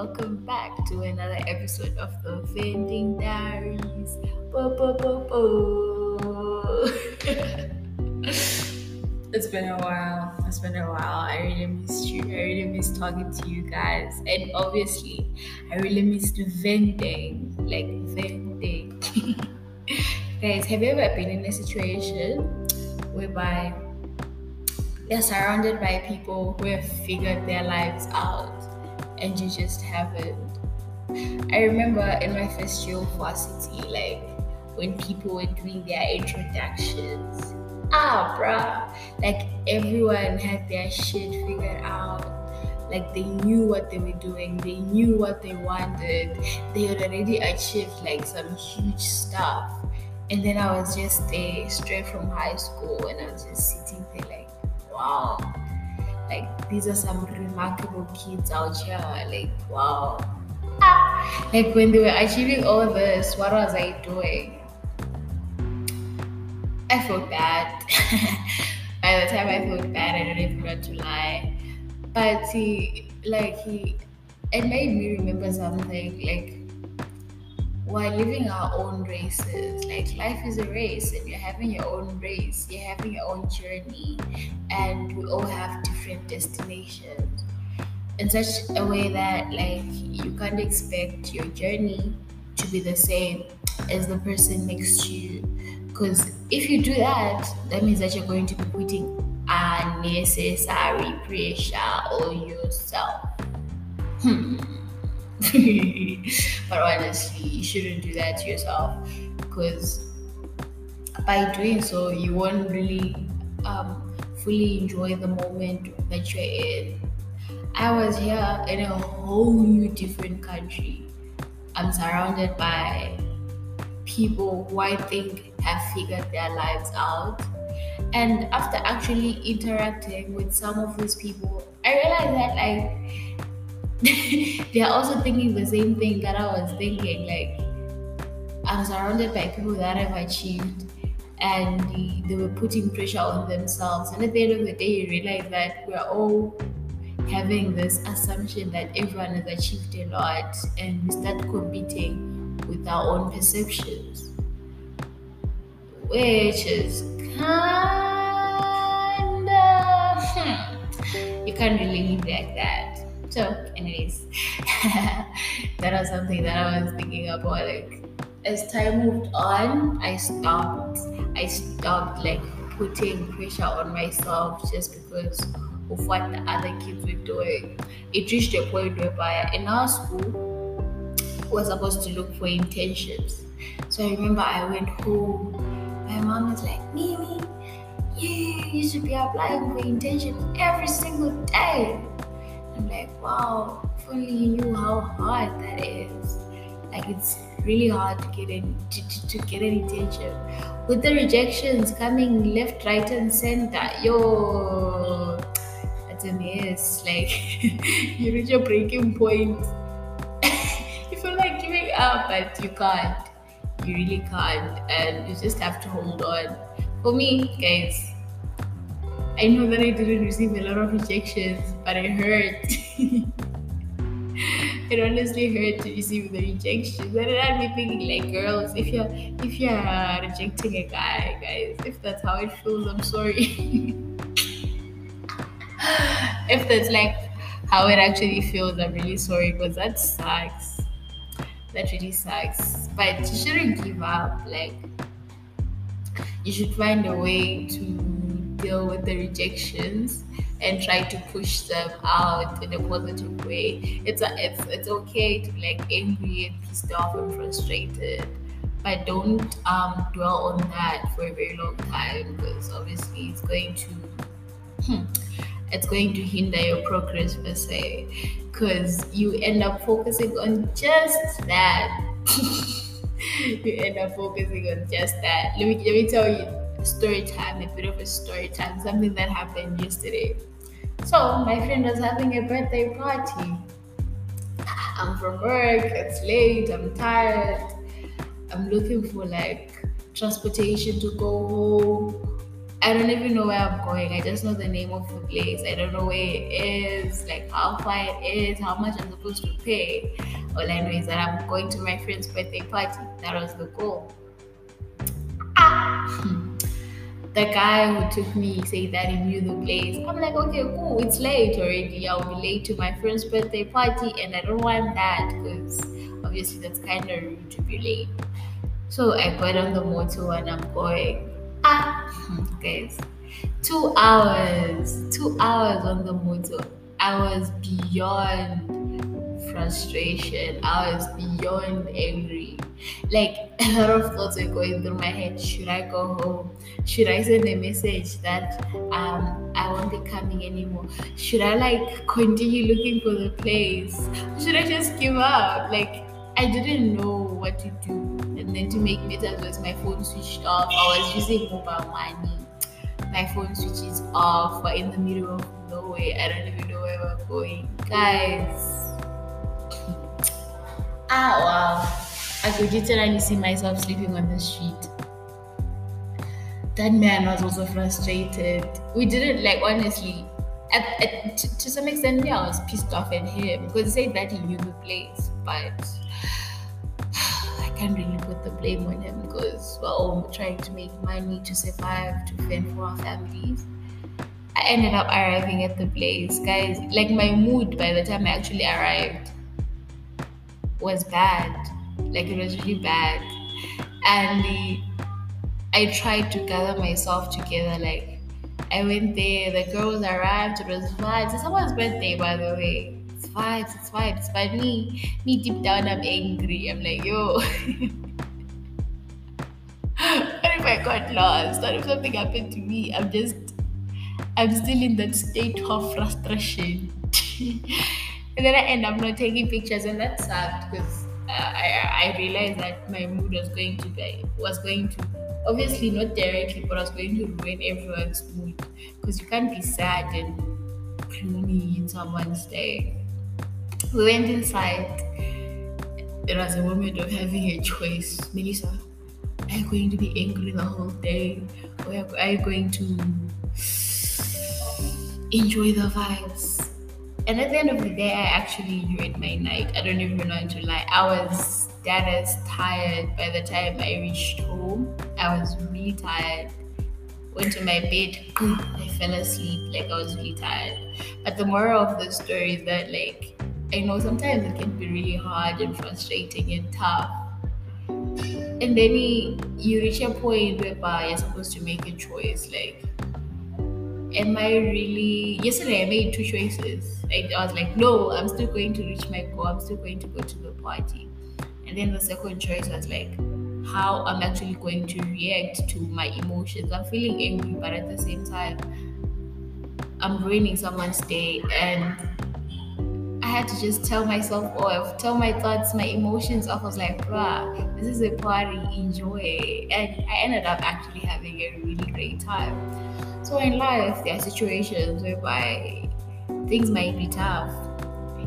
welcome back to another episode of the Venting Diaries. Bo, bo, bo, bo. it's been a while. It's been a while. I really missed you. I really missed talking to you guys. And obviously, I really missed vending. Like, vending. guys, have you ever been in a situation whereby you're surrounded by people who have figured their lives out and you just haven't. I remember in my first year of varsity, like when people were doing their introductions. Ah, bruh, like everyone had their shit figured out. Like they knew what they were doing, they knew what they wanted, they had already achieved like some huge stuff. And then I was just there straight from high school and I was just sitting there like, wow, like these are some remarkable kids out here. Like wow. Like when they were achieving all this, what was I doing? I felt bad. By the time I felt bad, I don't even want to lie. But he, like he, it made me remember something. Like while living our own races. Like life is a race, and you're having your own race, you're having your own journey, and we all have different destinations. In such a way that like you can't expect your journey to be the same as the person next to you. Because if you do that, that means that you're going to be putting unnecessary pressure on yourself. Hmm. but honestly, you shouldn't do that to yourself because by doing so, you won't really um, fully enjoy the moment that you're in. I was here in a whole new different country. I'm surrounded by people who I think have figured their lives out. And after actually interacting with some of these people, I realized that like they are also thinking the same thing that I was thinking. Like, I'm surrounded by people that have achieved and they were putting pressure on themselves. And at the end of the day, you realize that we're all having this assumption that everyone has achieved a lot and we start competing with our own perceptions, which is kind of, hmm, you can't really like that. So, anyways, that was something that I was thinking about. Like, as time moved on, I stopped. I stopped like putting pressure on myself just because of what the other kids were doing. It reached a point whereby in our school, we were supposed to look for internships. So I remember I went home. My mom was like, Mimi, you should be applying for internships every single day. I'm like, wow, if only you knew how hard that is. Like it's really hard to get in to, to, to get an internship. With the rejections coming left, right, and center, yo, that's a mess. Like you reach a breaking point. you feel like giving up, but you can't. You really can't, and you just have to hold on. For me, guys, I know that I didn't receive a lot of rejections, but it hurt. it honestly hurt to receive the rejections. And had me thinking, like, girls, if you're if you're rejecting a guy, guys, if that's how it feels, I'm sorry. if that's like how it actually feels, I'm really sorry because that sucks. That really sucks. But you shouldn't give up. Like, you should find a way to deal with the rejections and try to push them out in a positive way. It's a, it's it's okay to be like angry and pissed off and frustrated, but don't um, dwell on that for a very long time because obviously it's going to hmm, it's going to hinder your progress per se because you end up focusing on just that. you end up focusing on just that. Let me let me tell you story time, a bit of a story time, something that happened yesterday. So, my friend was having a birthday party. I'm from work, it's late, I'm tired. I'm looking for like transportation to go home. I don't even know where I'm going. I just know the name of the place. I don't know where it is, like how far it is, how much I'm supposed to pay. All I know is that I'm going to my friend's birthday party. That was the goal. The guy who took me said that he knew the place. I'm like, okay, cool. It's late already. I'll be late to my friend's birthday party, and I don't want that because obviously that's kind of rude to be late. So I got on the motor and I'm going Ah, guys, two hours, two hours on the motor. I was beyond frustration. I was beyond angry. Like a lot of thoughts were going through my head. Should I go home? Should I send a message that um I won't be coming anymore? Should I like continue looking for the place? Should I just give up? Like I didn't know what to do. And then to make matters worse, my phone switched off. I was using mobile money. My phone switches off. We're in the middle of nowhere. I don't even know where we're going. Guys. Ah, wow. I could literally see myself sleeping on the street. That man was also frustrated. We didn't, like, honestly, at, at, to, to, some extent, yeah, I was pissed off at him because he said that he knew the place, but I can't really put the blame on him because we're all trying to make money to survive, to fend for our families. I ended up arriving at the place, guys. Like my mood by the time I actually arrived was bad. Like it was really bad, and I tried to gather myself together. Like I went there, the girls arrived. It was fun. It's someone's birthday, by the way It's vibes, it's vibes. But me, me deep down, I'm angry. I'm like, yo. what if I got lost? What if something happened to me? I'm just, I'm still in that state of frustration. and then I end up not taking pictures, and that sucked because uh, I, I realized that my mood was going to be, was going to obviously not directly, but I was going to ruin everyone's mood because you can't be sad and gloomy in someone's day. We went inside. It was a moment of having a choice. Melissa, are you going to be angry the whole day? Or are you going to enjoy the vibes? And at the end of the day, I actually enjoyed my night. I don't even know how to lie. I was that as tired by the time I reached home. I was really tired. Went to my bed, I fell asleep. Like I was really tired. But the moral of the story is that like I know sometimes it can be really hard and frustrating and tough. And then you reach a point whereby you're supposed to make a choice. Like, am I really? Yesterday I made two choices. I, I was like, no, I'm still going to reach my goal. I'm still going to go to the party. And then the second choice was like, how I'm actually going to react to my emotions. I'm feeling angry, but at the same time, I'm ruining someone's day and I had to just tell myself off, tell my thoughts, my emotions off. I was like, bruh, this is a party, enjoy. And I ended up actually having a really great time. So in life, there are situations whereby things might be tough.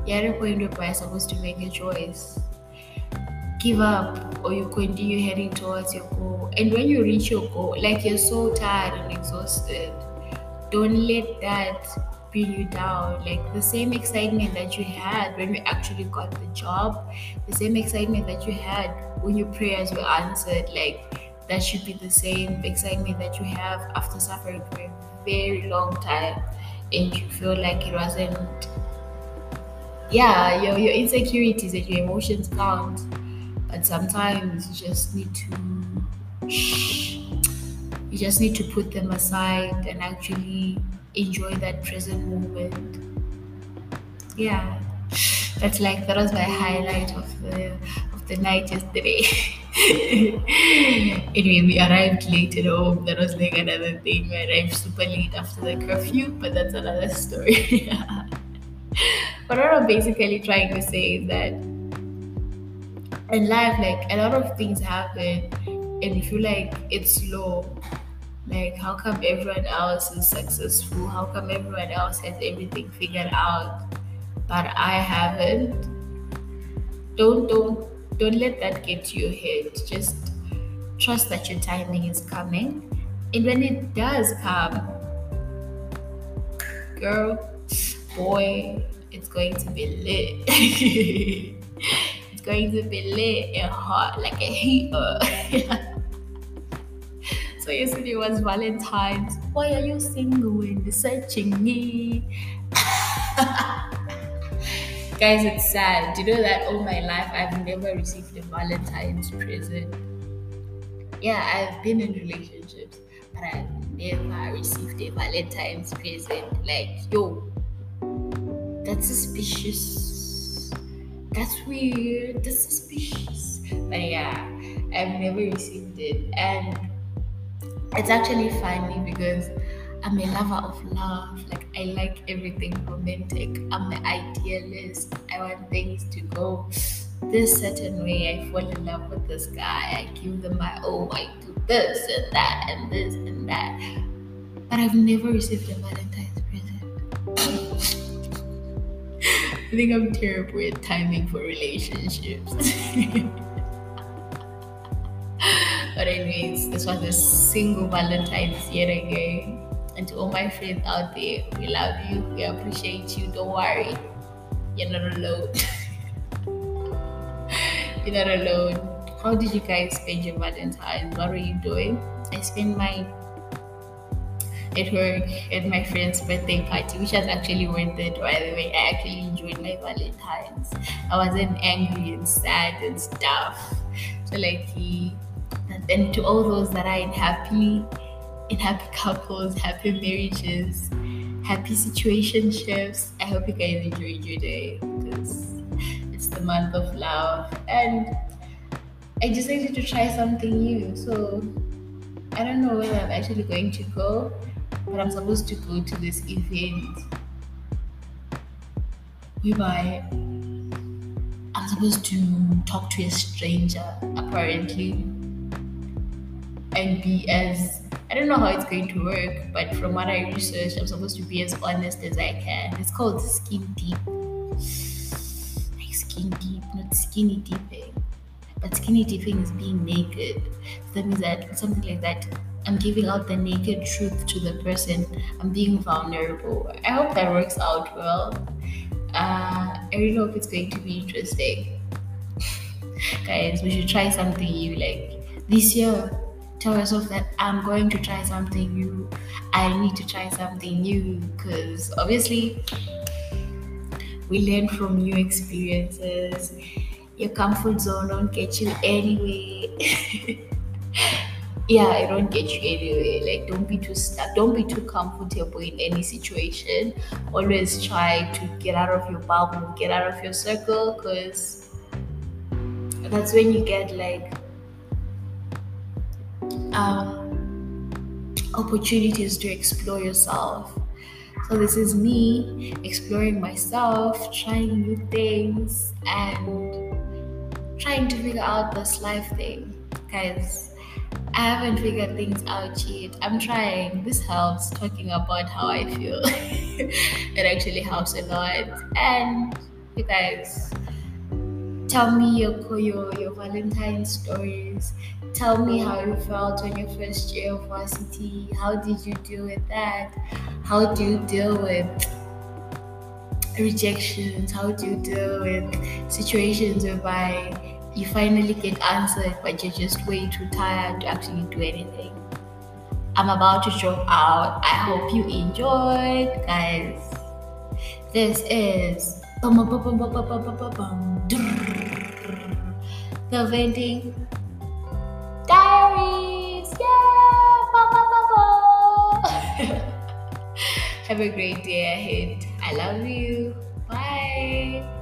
You're at a point where you're supposed to make a choice. Give up or you continue heading towards your goal. And when you reach your goal, like you're so tired and exhausted, don't let that bring you down. Like the same excitement that you had when you actually got the job, the same excitement that you had when your prayers were answered, like that should be the same excitement that you have after suffering for a very long time and you feel like it wasn't yeah, your, your insecurities and your emotions count. But sometimes you just need to shh. You just need to put them aside and actually enjoy that present moment. Yeah, that's like that was my highlight of the of the night yesterday. anyway, we arrived late at home. That was like another thing. We arrived super late after the curfew, but that's another story. but what I'm basically trying to say is that in life, like a lot of things happen, and if you like it's slow like, how come everyone else is successful? How come everyone else has everything figured out, but I haven't? Don't don't don't let that get to your head. Just trust that your timing is coming, And when it does come, girl, boy, it's going to be lit. it's going to be lit and hot like a heater. so yesterday was Valentine's. Why are you single and searching me? Guys, it's sad. Do you know that all my life I've never received a Valentine's present? Yeah, I've been in relationships, but I've never received a Valentine's present. Like, yo, that's suspicious. That's weird. That's suspicious. But yeah, I've never received it. And it's actually funny because I'm a lover of love. Like I like everything romantic. I'm an idealist. I want things to go this certain way. I fall in love with this guy. I give them my oh, I do this and that and this and that. But I've never received a Valentine's present. I think I'm terrible at timing for relationships. but anyways, this was a single Valentine's yet again. And to all my friends out there, we love you, we appreciate you. Don't worry, you're not alone. you're not alone. How did you guys spend your Valentine's? What were you doing? I spent my at work at my friend's birthday party, which was actually worth it, by the way. I actually enjoyed my Valentine's. I wasn't angry and sad and stuff. So like he and to all those that are in happy in happy couples, happy marriages, happy situationships. I hope you guys enjoyed your day because it's the month of love. And I decided to try something new. So I don't know where I'm actually going to go, but I'm supposed to go to this event whereby I'm supposed to talk to a stranger, apparently, and be as I don't know how it's going to work, but from what I researched, I'm supposed to be as honest as I can. It's called skin deep. Skinny dipping. But skinny dipping is being naked. So that means that something like that. I'm giving out the naked truth to the person. I'm being vulnerable. I hope that works out well. Uh, I really hope it's going to be interesting. Guys, we should try something new. Like this year, tell yourself that I'm going to try something new. I need to try something new because obviously we learn from new experiences. Your comfort zone don't get you anyway. yeah, it don't get you anyway. Like don't be too stuck. Don't be too comfortable in any situation. Always try to get out of your bubble, get out of your circle, because that's when you get like um, opportunities to explore yourself. So, this is me exploring myself, trying new things, and trying to figure out this life thing. Guys, I haven't figured things out yet. I'm trying. This helps talking about how I feel. it actually helps a lot. And you guys, tell me your your, your Valentine stories. Tell me how you felt on your first year of varsity. How did you deal with that? How do you deal with rejections? How do you deal with situations whereby you finally get answered, but you're just way too tired to actually do anything? I'm about to drop out. I hope you enjoyed, guys. This is the venting Diaries! Yeah! Have a great day ahead. I love you. Bye.